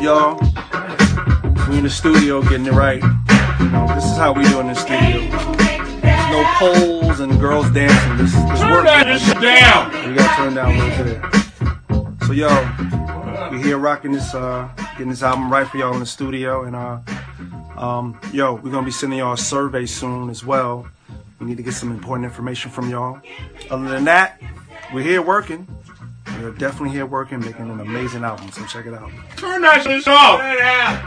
y'all. We in the studio getting it right. This is how we do in the studio. There's no poles and girls dancing. This, this Turn work. that shit down. You gotta turn down a little bit. So yo, we here rocking this, uh, getting this album right for y'all in the studio, and uh, um, yo, we're gonna be sending y'all a survey soon as well. We need to get some important information from y'all. Other than that, we're here working. We're definitely here working, making an amazing album. So check it out. Turn that shit off. Yeah.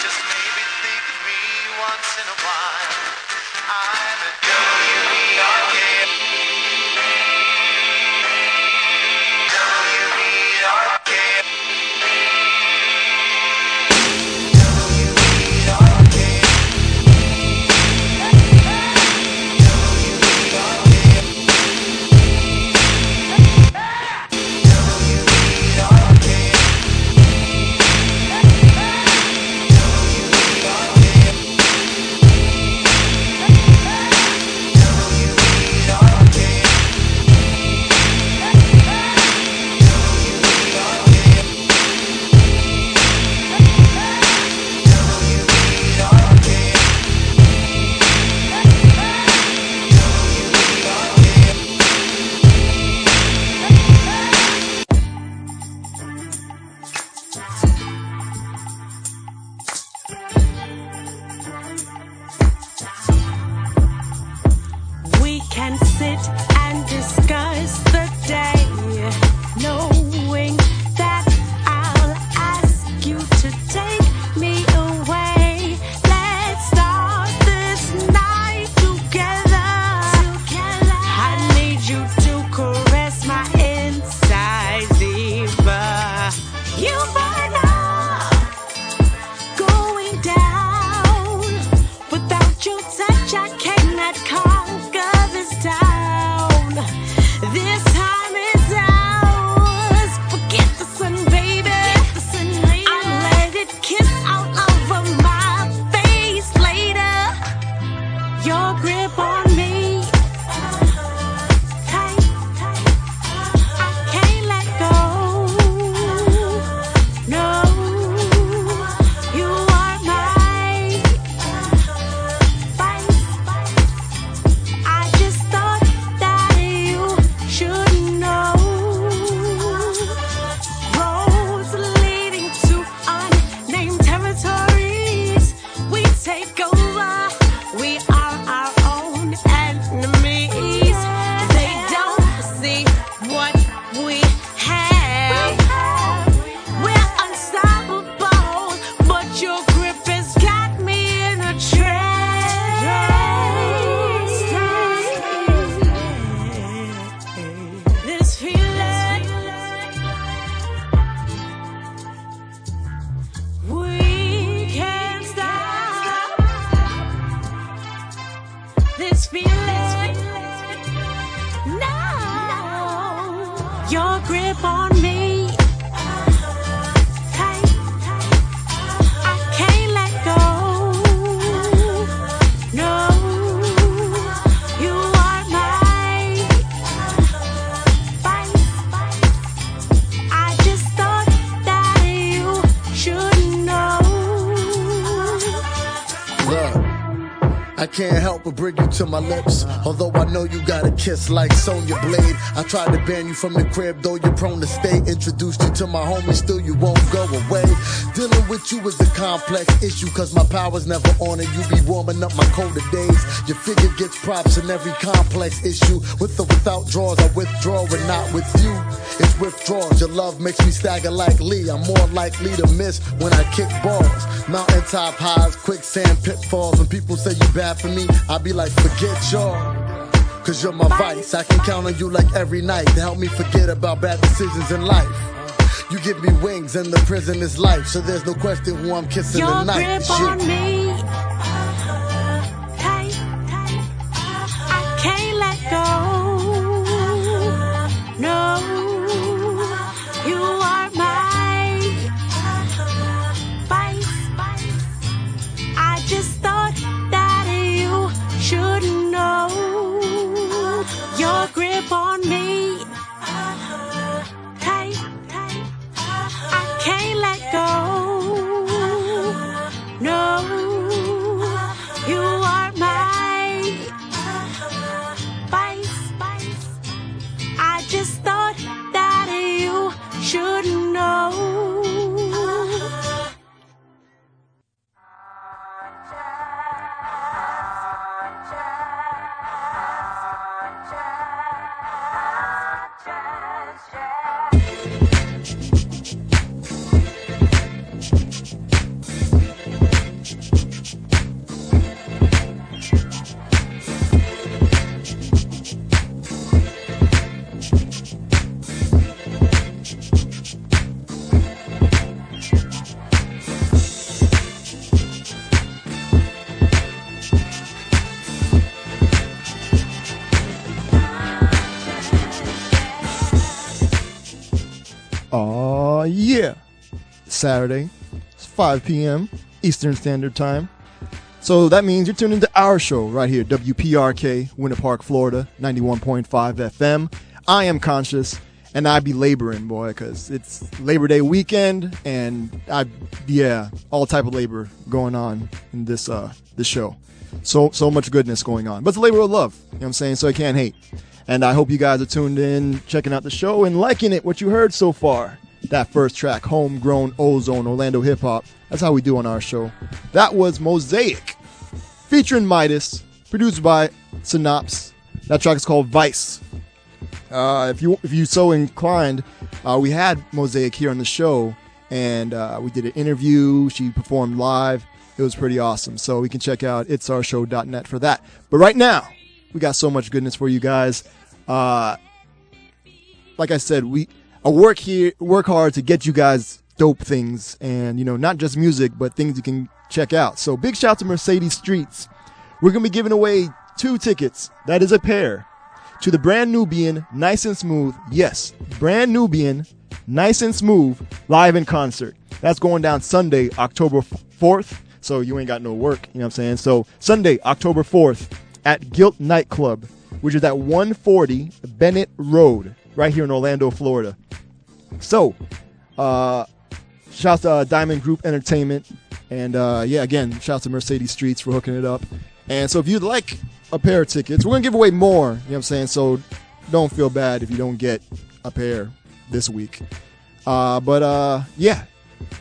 Just maybe think of me once in a while. Your grip on can't help but bring you to my lips. Although I know you got a kiss like Sonya Blade. I tried to ban you from the crib, though you're prone to stay. Introduced you to my homies, still you won't go away. Dealing with you is a complex issue, cause my power's never on and you be warming up my colder days. Your figure gets props in every complex issue. With or without draws, I withdraw and not with you. It's withdrawals. Your love makes me stagger like Lee. I'm more likely to miss when I kick balls. Mountaintop highs, quicksand pitfalls. When people say you bad for me, I be like, forget y'all. Cause you're my vice. I can count on you like every night to help me forget about bad decisions in life. You give me wings and the prison is life. So there's no question who I'm kissing Your tonight. grip on me. Saturday, it's 5 p.m. Eastern Standard Time. So that means you're tuned into our show right here, WPRK, Winter Park, Florida, 91.5 FM. I am conscious, and I be laboring, boy, because it's Labor Day weekend, and I, yeah, all type of labor going on in this uh this show. So so much goodness going on, but it's labor of love. You know what I'm saying? So I can't hate. And I hope you guys are tuned in, checking out the show, and liking it. What you heard so far. That first track, Homegrown Ozone Orlando Hip Hop. That's how we do on our show. That was Mosaic, featuring Midas, produced by Synops. That track is called Vice. Uh, if you if you so inclined, uh, we had Mosaic here on the show, and uh, we did an interview. She performed live. It was pretty awesome. So we can check out it'sourshow.net for that. But right now, we got so much goodness for you guys. Uh, like I said, we I work here, work hard to get you guys dope things, and you know, not just music, but things you can check out. So big shout to Mercedes Streets. We're gonna be giving away two tickets. That is a pair to the brand Nubian, nice and smooth. Yes, brand Nubian, nice and smooth, live in concert. That's going down Sunday, October 4th. So you ain't got no work, you know what I'm saying? So Sunday, October 4th at Guilt Nightclub, which is at 140 Bennett Road, right here in Orlando, Florida. So, uh, shouts to uh, Diamond Group Entertainment. And uh, yeah, again, shouts to Mercedes Streets for hooking it up. And so if you'd like a pair of tickets, we're going to give away more. You know what I'm saying? So don't feel bad if you don't get a pair this week. Uh, but uh, yeah,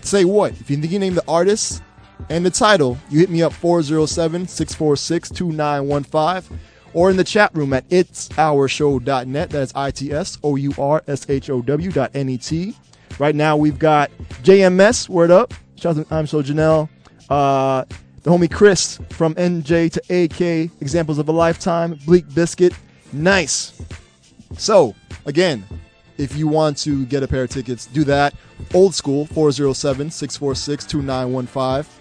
say what? If you think you name the artist and the title, you hit me up 407 646 2915 or in the chat room at itsourshow.net. That is I T S O U R S H O W dot N E T. Right now we've got JMS, word up. Shout out to I'm So Janelle. Uh, the homie Chris from NJ to AK, Examples of a Lifetime, Bleak Biscuit. Nice. So, again, if you want to get a pair of tickets, do that. Old school, 407 646 2915.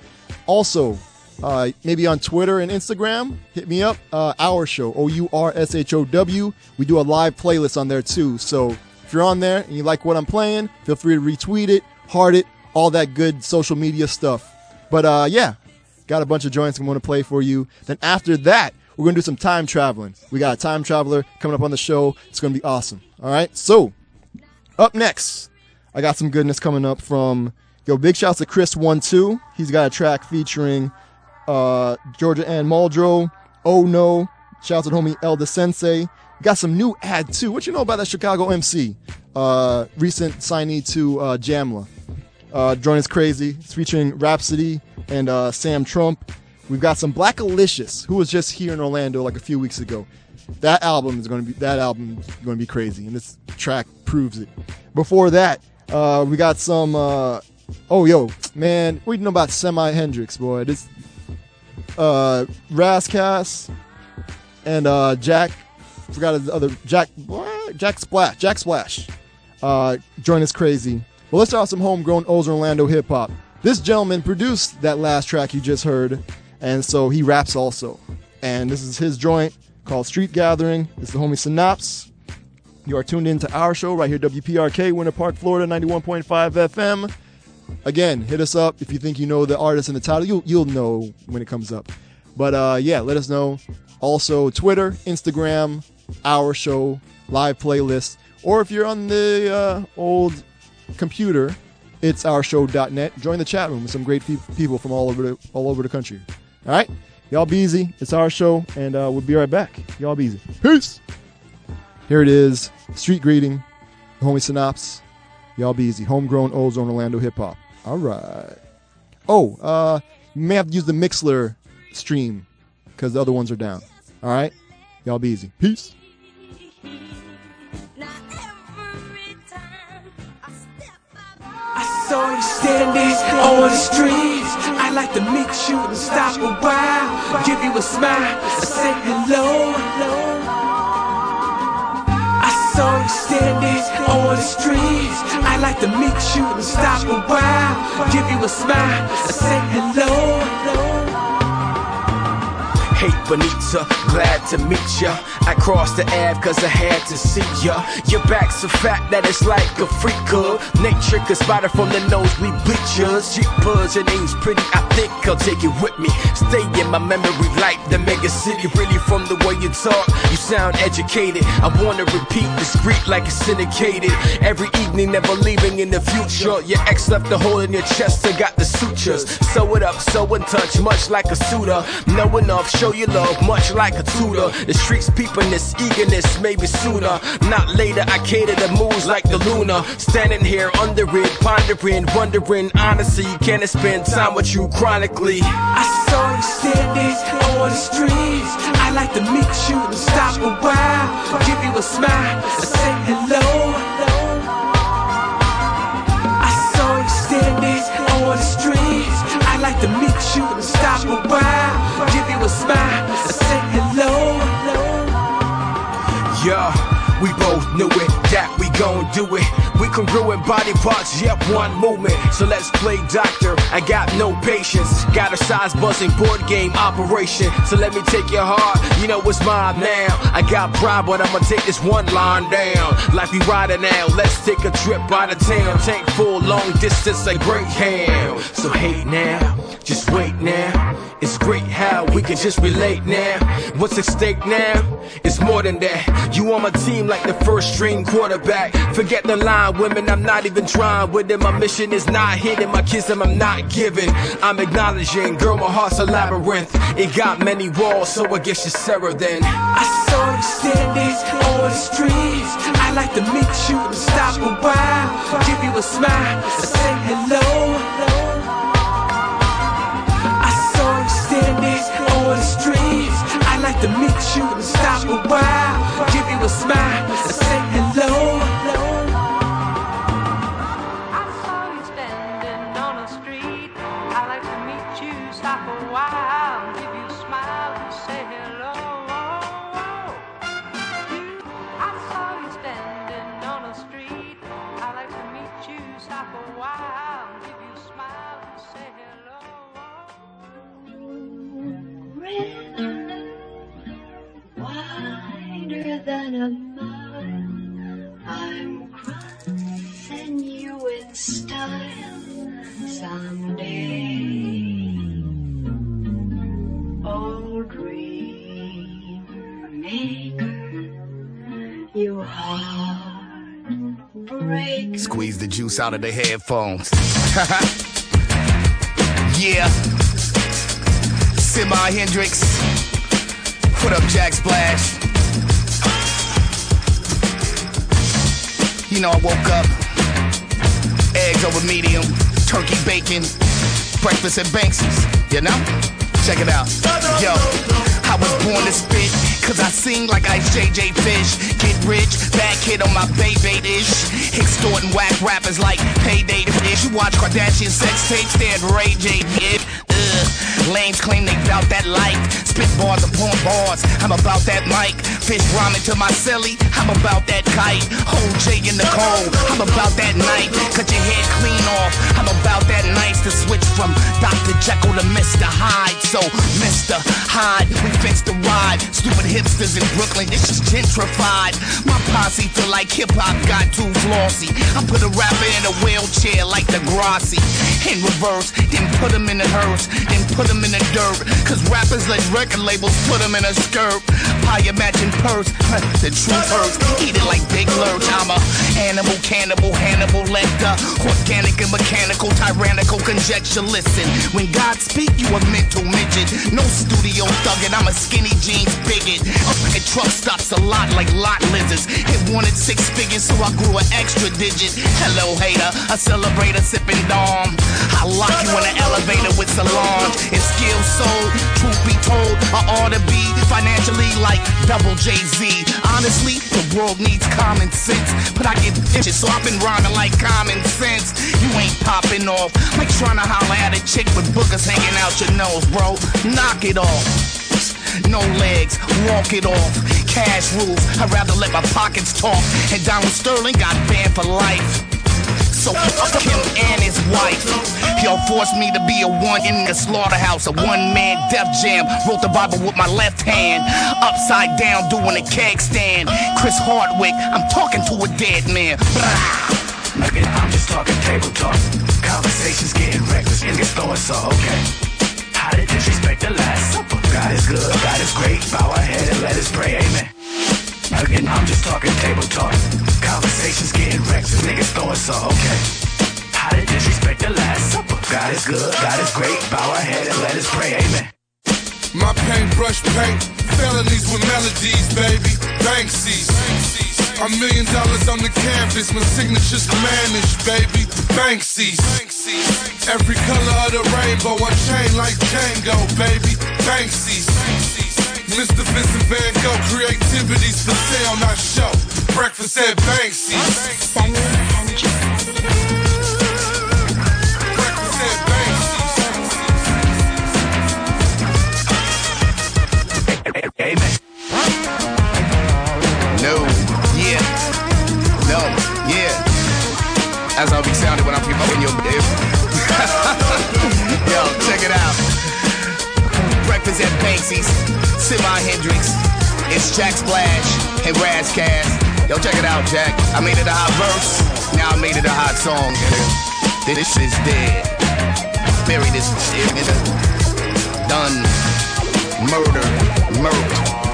Also, uh, maybe on Twitter and Instagram, hit me up. Uh, Our Show, O U R S H O W. We do a live playlist on there too. So if you're on there and you like what I'm playing, feel free to retweet it, heart it, all that good social media stuff. But uh, yeah, got a bunch of joints I'm going to play for you. Then after that, we're going to do some time traveling. We got a time traveler coming up on the show. It's going to be awesome. All right. So up next, I got some goodness coming up from yo. Big shouts to Chris One Two. He's got a track featuring uh, Georgia Anne Muldrow. Oh no! Shouts to homie Elder Sensei. Got some new Add-2. What you know about that Chicago MC? Uh, recent signee to uh, Jamla. Uh, Join is crazy. It's featuring Rapsody and uh, Sam Trump. We've got some Blackalicious, who was just here in Orlando like a few weeks ago. That album is going to be that album is going to be crazy, and this track proves it. Before that, uh, we got some. Uh, oh, yo, man, you know about Semi Hendrix, boy? This uh, Ras Kass and uh, Jack. Forgot his other Jack. What? Jack Splash. Jack Splash. Uh, join us crazy. Well, let's start some homegrown Ozone Orlando hip hop. This gentleman produced that last track you just heard, and so he raps also. And this is his joint called Street Gathering. It's the homie Synops. You are tuned in to our show right here, WPRK, Winter Park, Florida, 91.5 FM. Again, hit us up if you think you know the artist and the title. You'll you'll know when it comes up. But uh, yeah, let us know. Also, Twitter, Instagram, our show, live playlist, or if you're on the uh, old computer, it's ourshow.net. Join the chat room with some great pe- people from all over the all over the country. All right, y'all be easy. It's our show, and uh, we'll be right back. Y'all be easy. Peace. Here it is. Street greeting. Homie Synops. Y'all be easy. Homegrown Ozone Orlando hip hop. All right. Oh, uh, you may have to use the Mixlr stream because the other ones are down. All right. Y'all be easy. Peace. I. I saw you standing on the streets. I'd like to meet you and stop a while. Give you a smile, say hello. I you standing on the streets. I'd like to meet you and stop a while. Give you a smile, say hello. Hate Bonita, glad to meet ya. I crossed the Ave cause I had to see ya. Your back's so fat that it's like a freak club. Nature spot it from the nose. nosebleed bleachers. Jeepers, your name's pretty, I think I'll take it with me. Stay in my memory like the mega city. Really from the way you talk, you sound educated. I wanna repeat discreet like it's syndicated. Every evening, never leaving in the future. Your ex left a hole in your chest and got the sutures. Sew it up, so in touch, much like a suitor. Know enough, show your love, much like a tutor. The streets peeping this eagerness, maybe sooner. Not later, I cater to moves like the Luna. Standing here under it, pondering, wondering. Honestly, can I spend time with you chronically? I saw you standing on the streets. I like to meet you and stop a while. Give you a smile and say hello. I saw you standing on the streets. I like to meet you and stop a while. Knew it, that we gon' do it. We can ruin body parts, yep, one movement. So let's play doctor. I got no patience. Got a size buzzing board game operation. So let me take your heart, you know it's mine now. I got pride, but I'ma take this one line down. Like we riding now, let's take a trip out of town. Tank full, long distance like Greyhound. So hate now, just wait now. It's great how we can just relate now. What's at stake now? It's more than that. You on my team like the first string quarterback. Forget the line, women, I'm not even trying with it. My mission is not hitting, my kiss them I'm not giving. I'm acknowledging, girl, my heart's a labyrinth. It got many walls, so I guess you're Sarah then. I saw you standing on the streets. I like to meet you and stop a while. Give you a smile and say hello. Heartbreak. Squeeze the juice out of the headphones. yeah. Semi Hendrix. What up, Jack Splash? You know, I woke up, eggs over medium, turkey bacon, breakfast at Banksy's, you know? Check it out. Yo, born to spit, cause I sing like I JJ Fish. Get rich, bad kid on my baby ish. Extorting whack rappers like payday fish. You watch Kardashian sex tapes, they Ray J did. Ugh. Lames claim they bout that life. Spit bars upon bars. I'm about that mic. Fish rhyming to my silly. I'm about that kite. Hold J in the cold. I'm about that night. Cut your head clean off. I'm about that nice to switch from Dr. Jekyll to Mr. Hyde. So, Mr. Hyde, we fixed the ride. Stupid hipsters in Brooklyn, it's just gentrified. My posse feel like hip hop got too flossy. I put a rapper in a wheelchair like the Grassi. In reverse, then put him in the hearse, then put him in the dirt. Cause rappers let record labels put him in a skirt. Pie matching purse, the truth hurts. Eat it like Big Lurch. I'm a animal, cannibal, Hannibal Lecter. Organic and mechanical, tyrannical conjecture. Listen, when God speak, you a mental midget. No studio thuggin', I'm a skinny jeans bigot. Up at truck stops a lot like lot lizards. It wanted six figures, so I grew an extra digit. Hello, hater, a celebrator sipping Dom. I lock you in an elevator with Solange. And skill sold, truth be told, I ought to be financially like double Jay Z. Honestly, the world needs common sense, but I get bitches, so I've been rhyming like common sense. You ain't popping off like trying to holler at a chick with boogers hanging out your nose, bro. Knock it off. No legs, walk it off. Cash rules, I'd rather let my pockets talk. And Donald Sterling got banned for life. So fuck him and his wife. Y'all forced me to be a one in the slaughterhouse, a one man death jam. Wrote the Bible with my left hand, upside down doing a keg stand. Chris Hardwick, I'm talking to a dead man. Nigga, I'm just talking table talk. Conversations getting reckless, niggas throwing so okay. How to disrespect the last supper? God is good, God is great. Bow our head and let us pray, amen. Again, I'm just talking table talk. Conversations getting reckless, niggas throwing so okay. How to disrespect the last supper? God is good, God is great. Bow our head and let us pray, amen. My paintbrush paint, felonies with melodies, baby. Banksy's. A million dollars on the canvas, my signature's managed, baby. Banksy's. Every color of the rainbow, I chain like Django, baby. Banksy's. Mr. Vincent Van Gogh, creativity's for sale, not show. Breakfast at at Amen. No, yeah, no, yeah. That's how we sounded when I peep up in your Breakfast at Hendrix. It's Jack Splash and Ras Kass. Yo, check it out, Jack. I made it a hot verse. Now I made it a hot song. nigga. This is dead. Bury this shit, nigga. Done. Murder. Murder.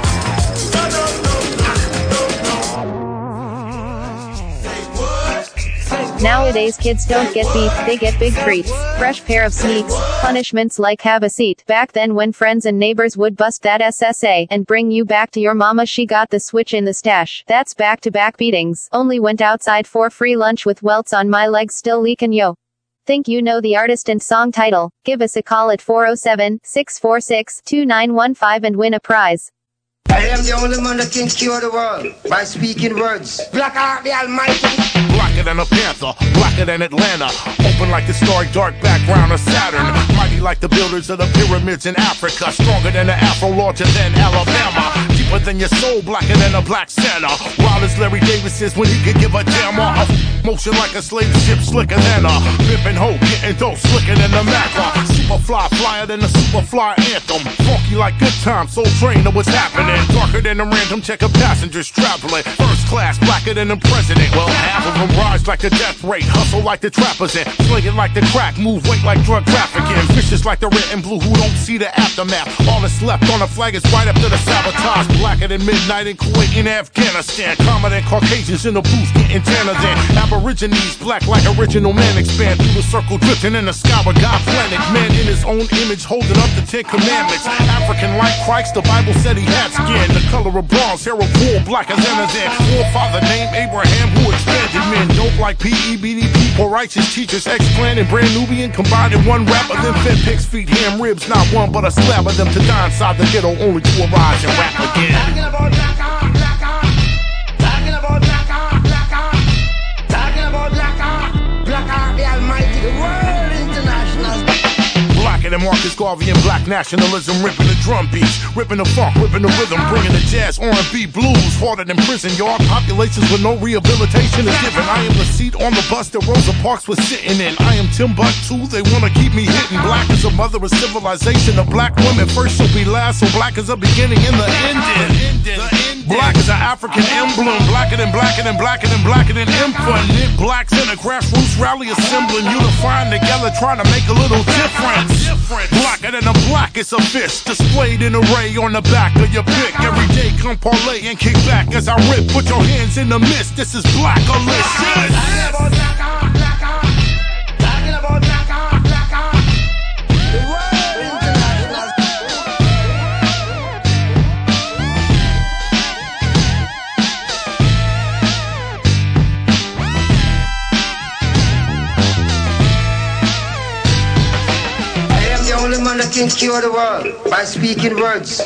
Nowadays kids don't get beef, they get big treats. Fresh pair of sneaks, punishments like have a seat. Back then when friends and neighbors would bust that SSA and bring you back to your mama she got the switch in the stash. That's back to back beatings. Only went outside for free lunch with welts on my legs still leaking yo. Think you know the artist and song title? Give us a call at 407 646 2915 and win a prize. I am the only man that can cure the world by speaking words. Black Art the Almighty. Blacker than a panther, blacker than Atlanta. Open like the starry dark background of Saturn. Mighty like the builders of the pyramids in Africa. Stronger than the Afro larger than Alabama. Than your soul, blacker than a black Santa. Wild as Larry Davis is when he could give a damn off. Motion like a slave ship, slicker than a pimpin' hoe, getting dope, slicker than a Macra. Super fly, flyer than a super fly anthem. Funky like good time, soul train what's happening. Darker than a random check of passengers traveling. First class, blacker than the president. Well, half of them rise like the death rate, hustle like the trappers in, slinging like the crack, move weight like drug trafficking. Vicious like the red and blue who don't see the aftermath. All that's left on the flag is right to the sabotage. Blacker than midnight in Kuwait and Afghanistan. Calmer than Caucasians in the booth getting tanner than Aborigines. Black like original man expand through the circle drifting in the sky with God planet. Man in his own image holding up the Ten Commandments. African like Christ, the Bible said he had skin. The color of bronze, hair of wool, blacker than a than. Forefather named Abraham who expanded men. Dope like PEBD people, righteous teachers, X-Clan and brand Nubian combined in one rapper. Then fed pigs, feet, ham, ribs, not one but a slab of them to die inside the ghetto, only to arise and rap again. Talking Blacker than Marcus Garvey and black nationalism, ripping the drum beats, ripping the funk, ripping the rhythm, bringing the jazz, R&B, blues, harder than prison yard populations with no rehabilitation is given. I am the seat on the bus that Rosa Parks was sitting in. I am Timbuktu, they wanna keep me hitting. Black is a mother of civilization of black women. First she'll be last, so black is a beginning and the ending. Black is an African emblem, blacker than blacker than blacker than blacker than infinite. Blacks in a grassroots rally assembling, unifying together, trying to make a little difference. Blacker than a black is a fist, displayed in array on the back of your pick. Every day come parlay and kick back as I rip. Put your hands in the mist. This is black Talking about only man that can cure the world by speaking words.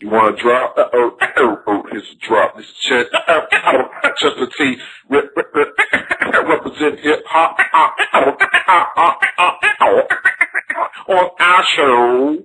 You want to drop? Uh, oh, oh, oh, here's a drop. This is Chester, uh, Chester T. Rep, rep, rep, represent hip hop on our show.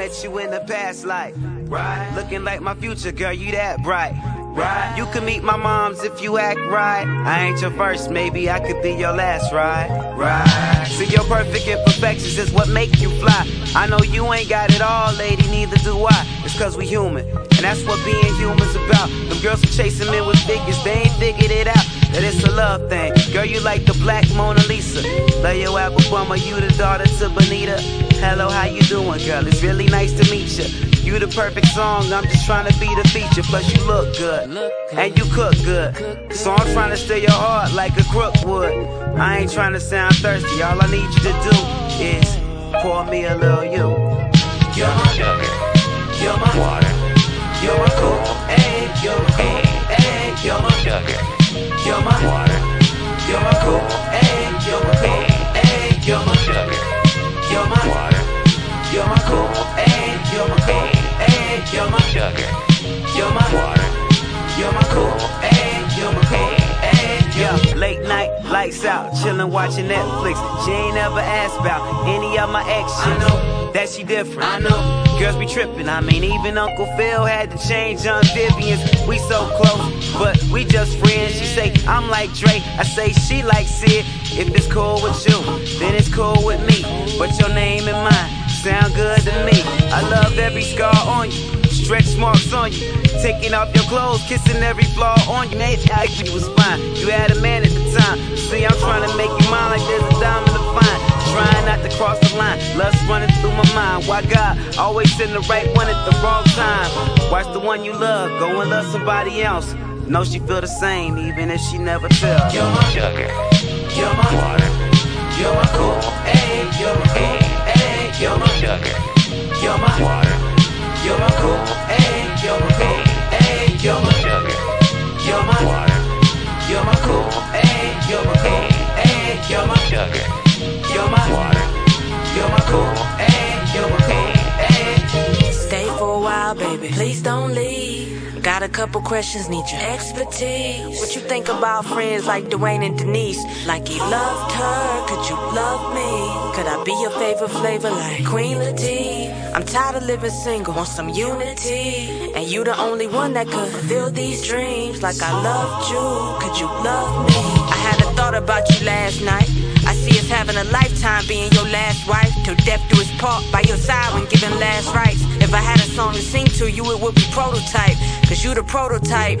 met you in the past life. Right. Looking like my future girl, you that bright. Right. You can meet my moms if you act right. I ain't your first, maybe I could be your last, right? Right. See, your perfect imperfections is what make you fly. I know you ain't got it all, lady, neither do I. It's cause we human. And that's what being human's about. Them girls are chasing men with figures, they ain't figured it out. That it's a love thing. Girl, you like the black Mona Lisa. Love your apple bummer, you the daughter to Bonita. Hello, how you doing, girl? It's really nice to meet you. You the perfect song, I'm just trying to be the feature. Plus, you look good, and you cook good. So I'm trying to steal your heart like a crook would. I ain't trying to sound thirsty, all I need you to do is pour me a little you. You're my Sugar. you're my Water. you're my cool, hey, you're my cool, you're my cool, hey, you're my hey, eh, you're my Sugar. you're my Water. You're my cool, hey, you're my cool, yeah. Late night, lights out, chillin' watching Netflix. She ain't ever asked about any of my ex I know that she different. I know girls be trippin'. I mean, even Uncle Phil had to change on Vivian's. We so close, but we just friends. She say I'm like Drake, I say she like Sid. If it's cool with you, then it's cool with me. But your name and mine sound good to me. I love every scar on you. Stretch marks on you. Taking off your clothes, kissing every flaw on you. Made you was fine. You had a man at the time. See, I'm trying to make you mine like there's a diamond to find. Trying not to cross the line. Lust running through my mind. Why God always send the right one at the wrong time? Watch the one you love go and love somebody else. Know she feel the same, even if she never tell. You're my Sugar. you're my Water. you're my cool, hey, you're my cool, hey, you're my Sugar. you're my Water. you're my cool, hey, you're my cool, hey, you're my Sugar. you're my Water. you're my cool, hey, you're my cool, hey, you're my Sugar. you're my Water. you're my cool, hey, you're my cool, hey. Stay for a while, baby. Please don't leave. Got a couple questions, need your expertise. What you think about friends like Dwayne and Denise? Like he loved her, could you love me? Could I be your favorite flavor like Queen Latifah? I'm tired of living single, want some unity. And you the only one that could fulfill these dreams like I loved you. Could you love me? A lifetime being your last wife. Till death do us part by your side when giving last rites. If I had a song to sing to you, it would be prototype. Cause you the prototype.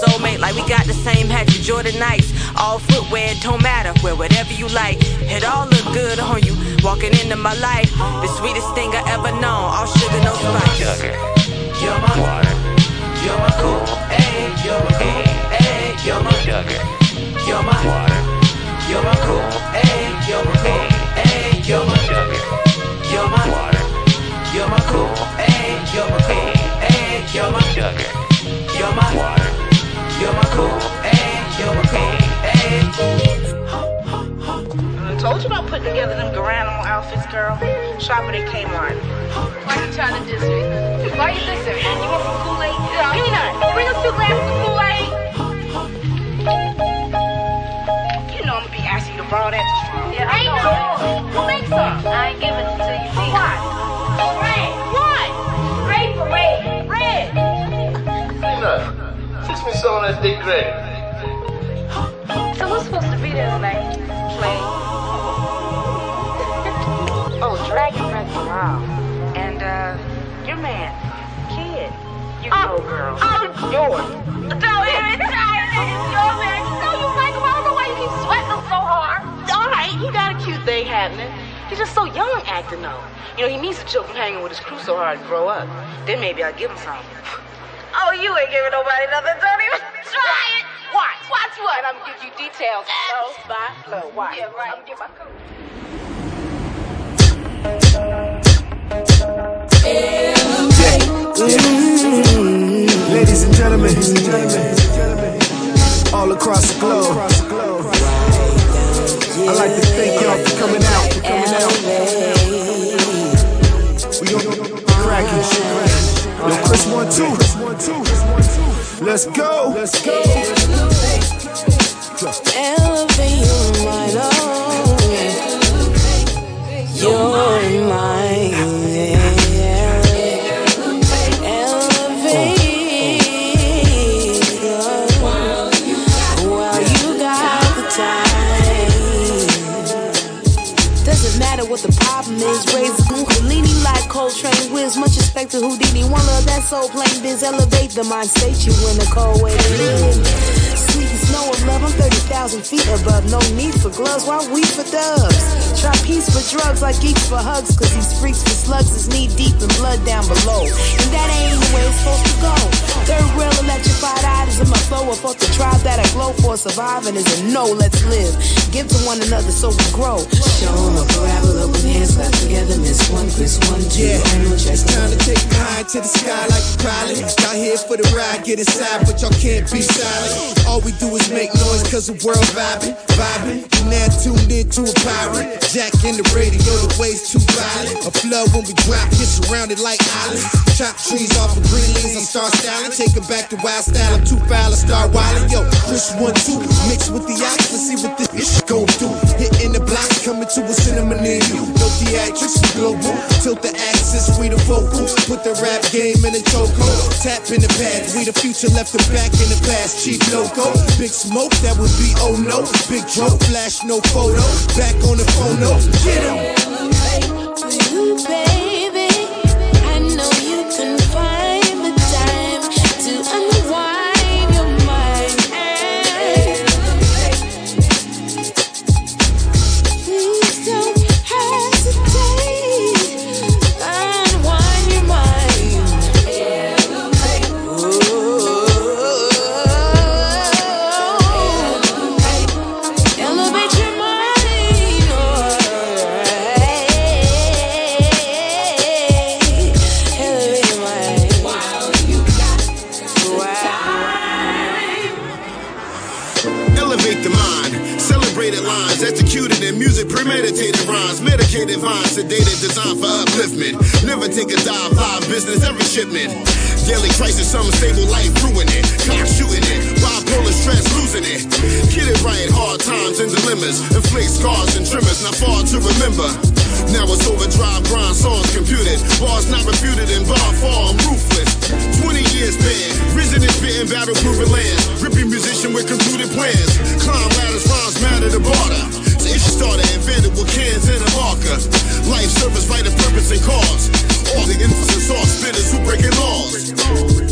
Soulmate, like we got the same hat, your Jordan Knights. All footwear, don't matter, wear whatever you like. It all look good on you. Walking into my life, the sweetest thing I ever known. All sugar, no spice. Sugar. You're my Water. you're my cool, hey, you're my cool, hey, you're my Sugar. you're my Water. You're my cool, hey, you're my hey, you're my Sugar. you're my you're my cool, hey, you're my hey, you're my Sugar. you're my you're my cool, hey, you're my hey. I told you about putting together them Garanimo outfits, girl. Shopping at Kmart. Why you trying to diss me? Why you dissing? You want some Kool-Aid? Give. Bring us two glasses Tina, fix me some of that thick gray. So who's supposed to be there tonight? Play. oh, Dragon Prince Wow. And uh, your man, kid. You know, girl. Oh, yours. Don't even try it. It's your man. You know you like him. I don't know why you keep sweating him so hard. All right, he got a cute thing happening. He's just so young acting though. You know, he needs to chill from hanging with his crew so hard and grow up. Then maybe I'll give him some. You ain't giving nobody nothing. Don't even try it. Watch. Watch what? I'm gonna give you details. Flow by flow. Watch. Yeah, right. I'm gonna get my coat. Mm-hmm. Ladies and gentlemen, all across the globe. I'd like to thank y'all for coming out. For coming out. We gonna cracking. Yo, Chris one two. Let's go. Let's go. Elevate to Houdini. One love that soul plain biz. Elevate the mind state you in a cold way to live. Sweet of love. I'm 30,000 feet above. No need for gloves. Why we for dubs? Try peace for drugs like geeks for hugs. Cause these freaks for slugs is knee deep in blood down below. And that ain't the way it's supposed to go. Third real electrified eyes in my flow. Fought the tribe that I glow for surviving is a no. Let's live. Give to one another so we grow. Show 'em a parabola with hands clap together. Miss one, Chris one, two. Yeah, know it's time to take my high to the sky like a pilot. Y'all here for the ride, get inside, but y'all can't be silent. All we do is make noise cause the world vibing, vibing. You now tuned into a pirate. Jack in the radio, the waves too violent. A flood when we drop, get surrounded like islands. Chop trees off of green leaves, I start styling. Take it back to wild style, I'm too foul, I start wildin'. Yo, Chris one, two, mix with the ox, see what this bitch gon' do. Hitting the block, coming to a cinema near you. No theatrics, global. Tilt the axis, we the vocal. Put the rap game in a chokehold. Tap in the pad, we the future left the back in the past. Cheap logo, big smoke, that would be oh no. Big drone, flash, no photo. Back on the phone, no. Get 'em. Sedated, designed for upliftment. Never take a dive, live business, every shipment. Daily crisis, some stable life, ruin it. Cock shooting it, bipolar stress, losing it. Get it right, hard times and dilemmas. Inflict scars and tremors, not far to remember. Now it's overdrive, grind, songs computed. Bars not refuted and bar form, ruthless. 20 years span, risen and spitting battle-proven lands. Ripping musician with concluded plans. Climb ladders, rhymes matter to barter. Tradition started invented with cans and a marker. Life service, right of purpose and cause. All the innocents, all spinners who breaking laws.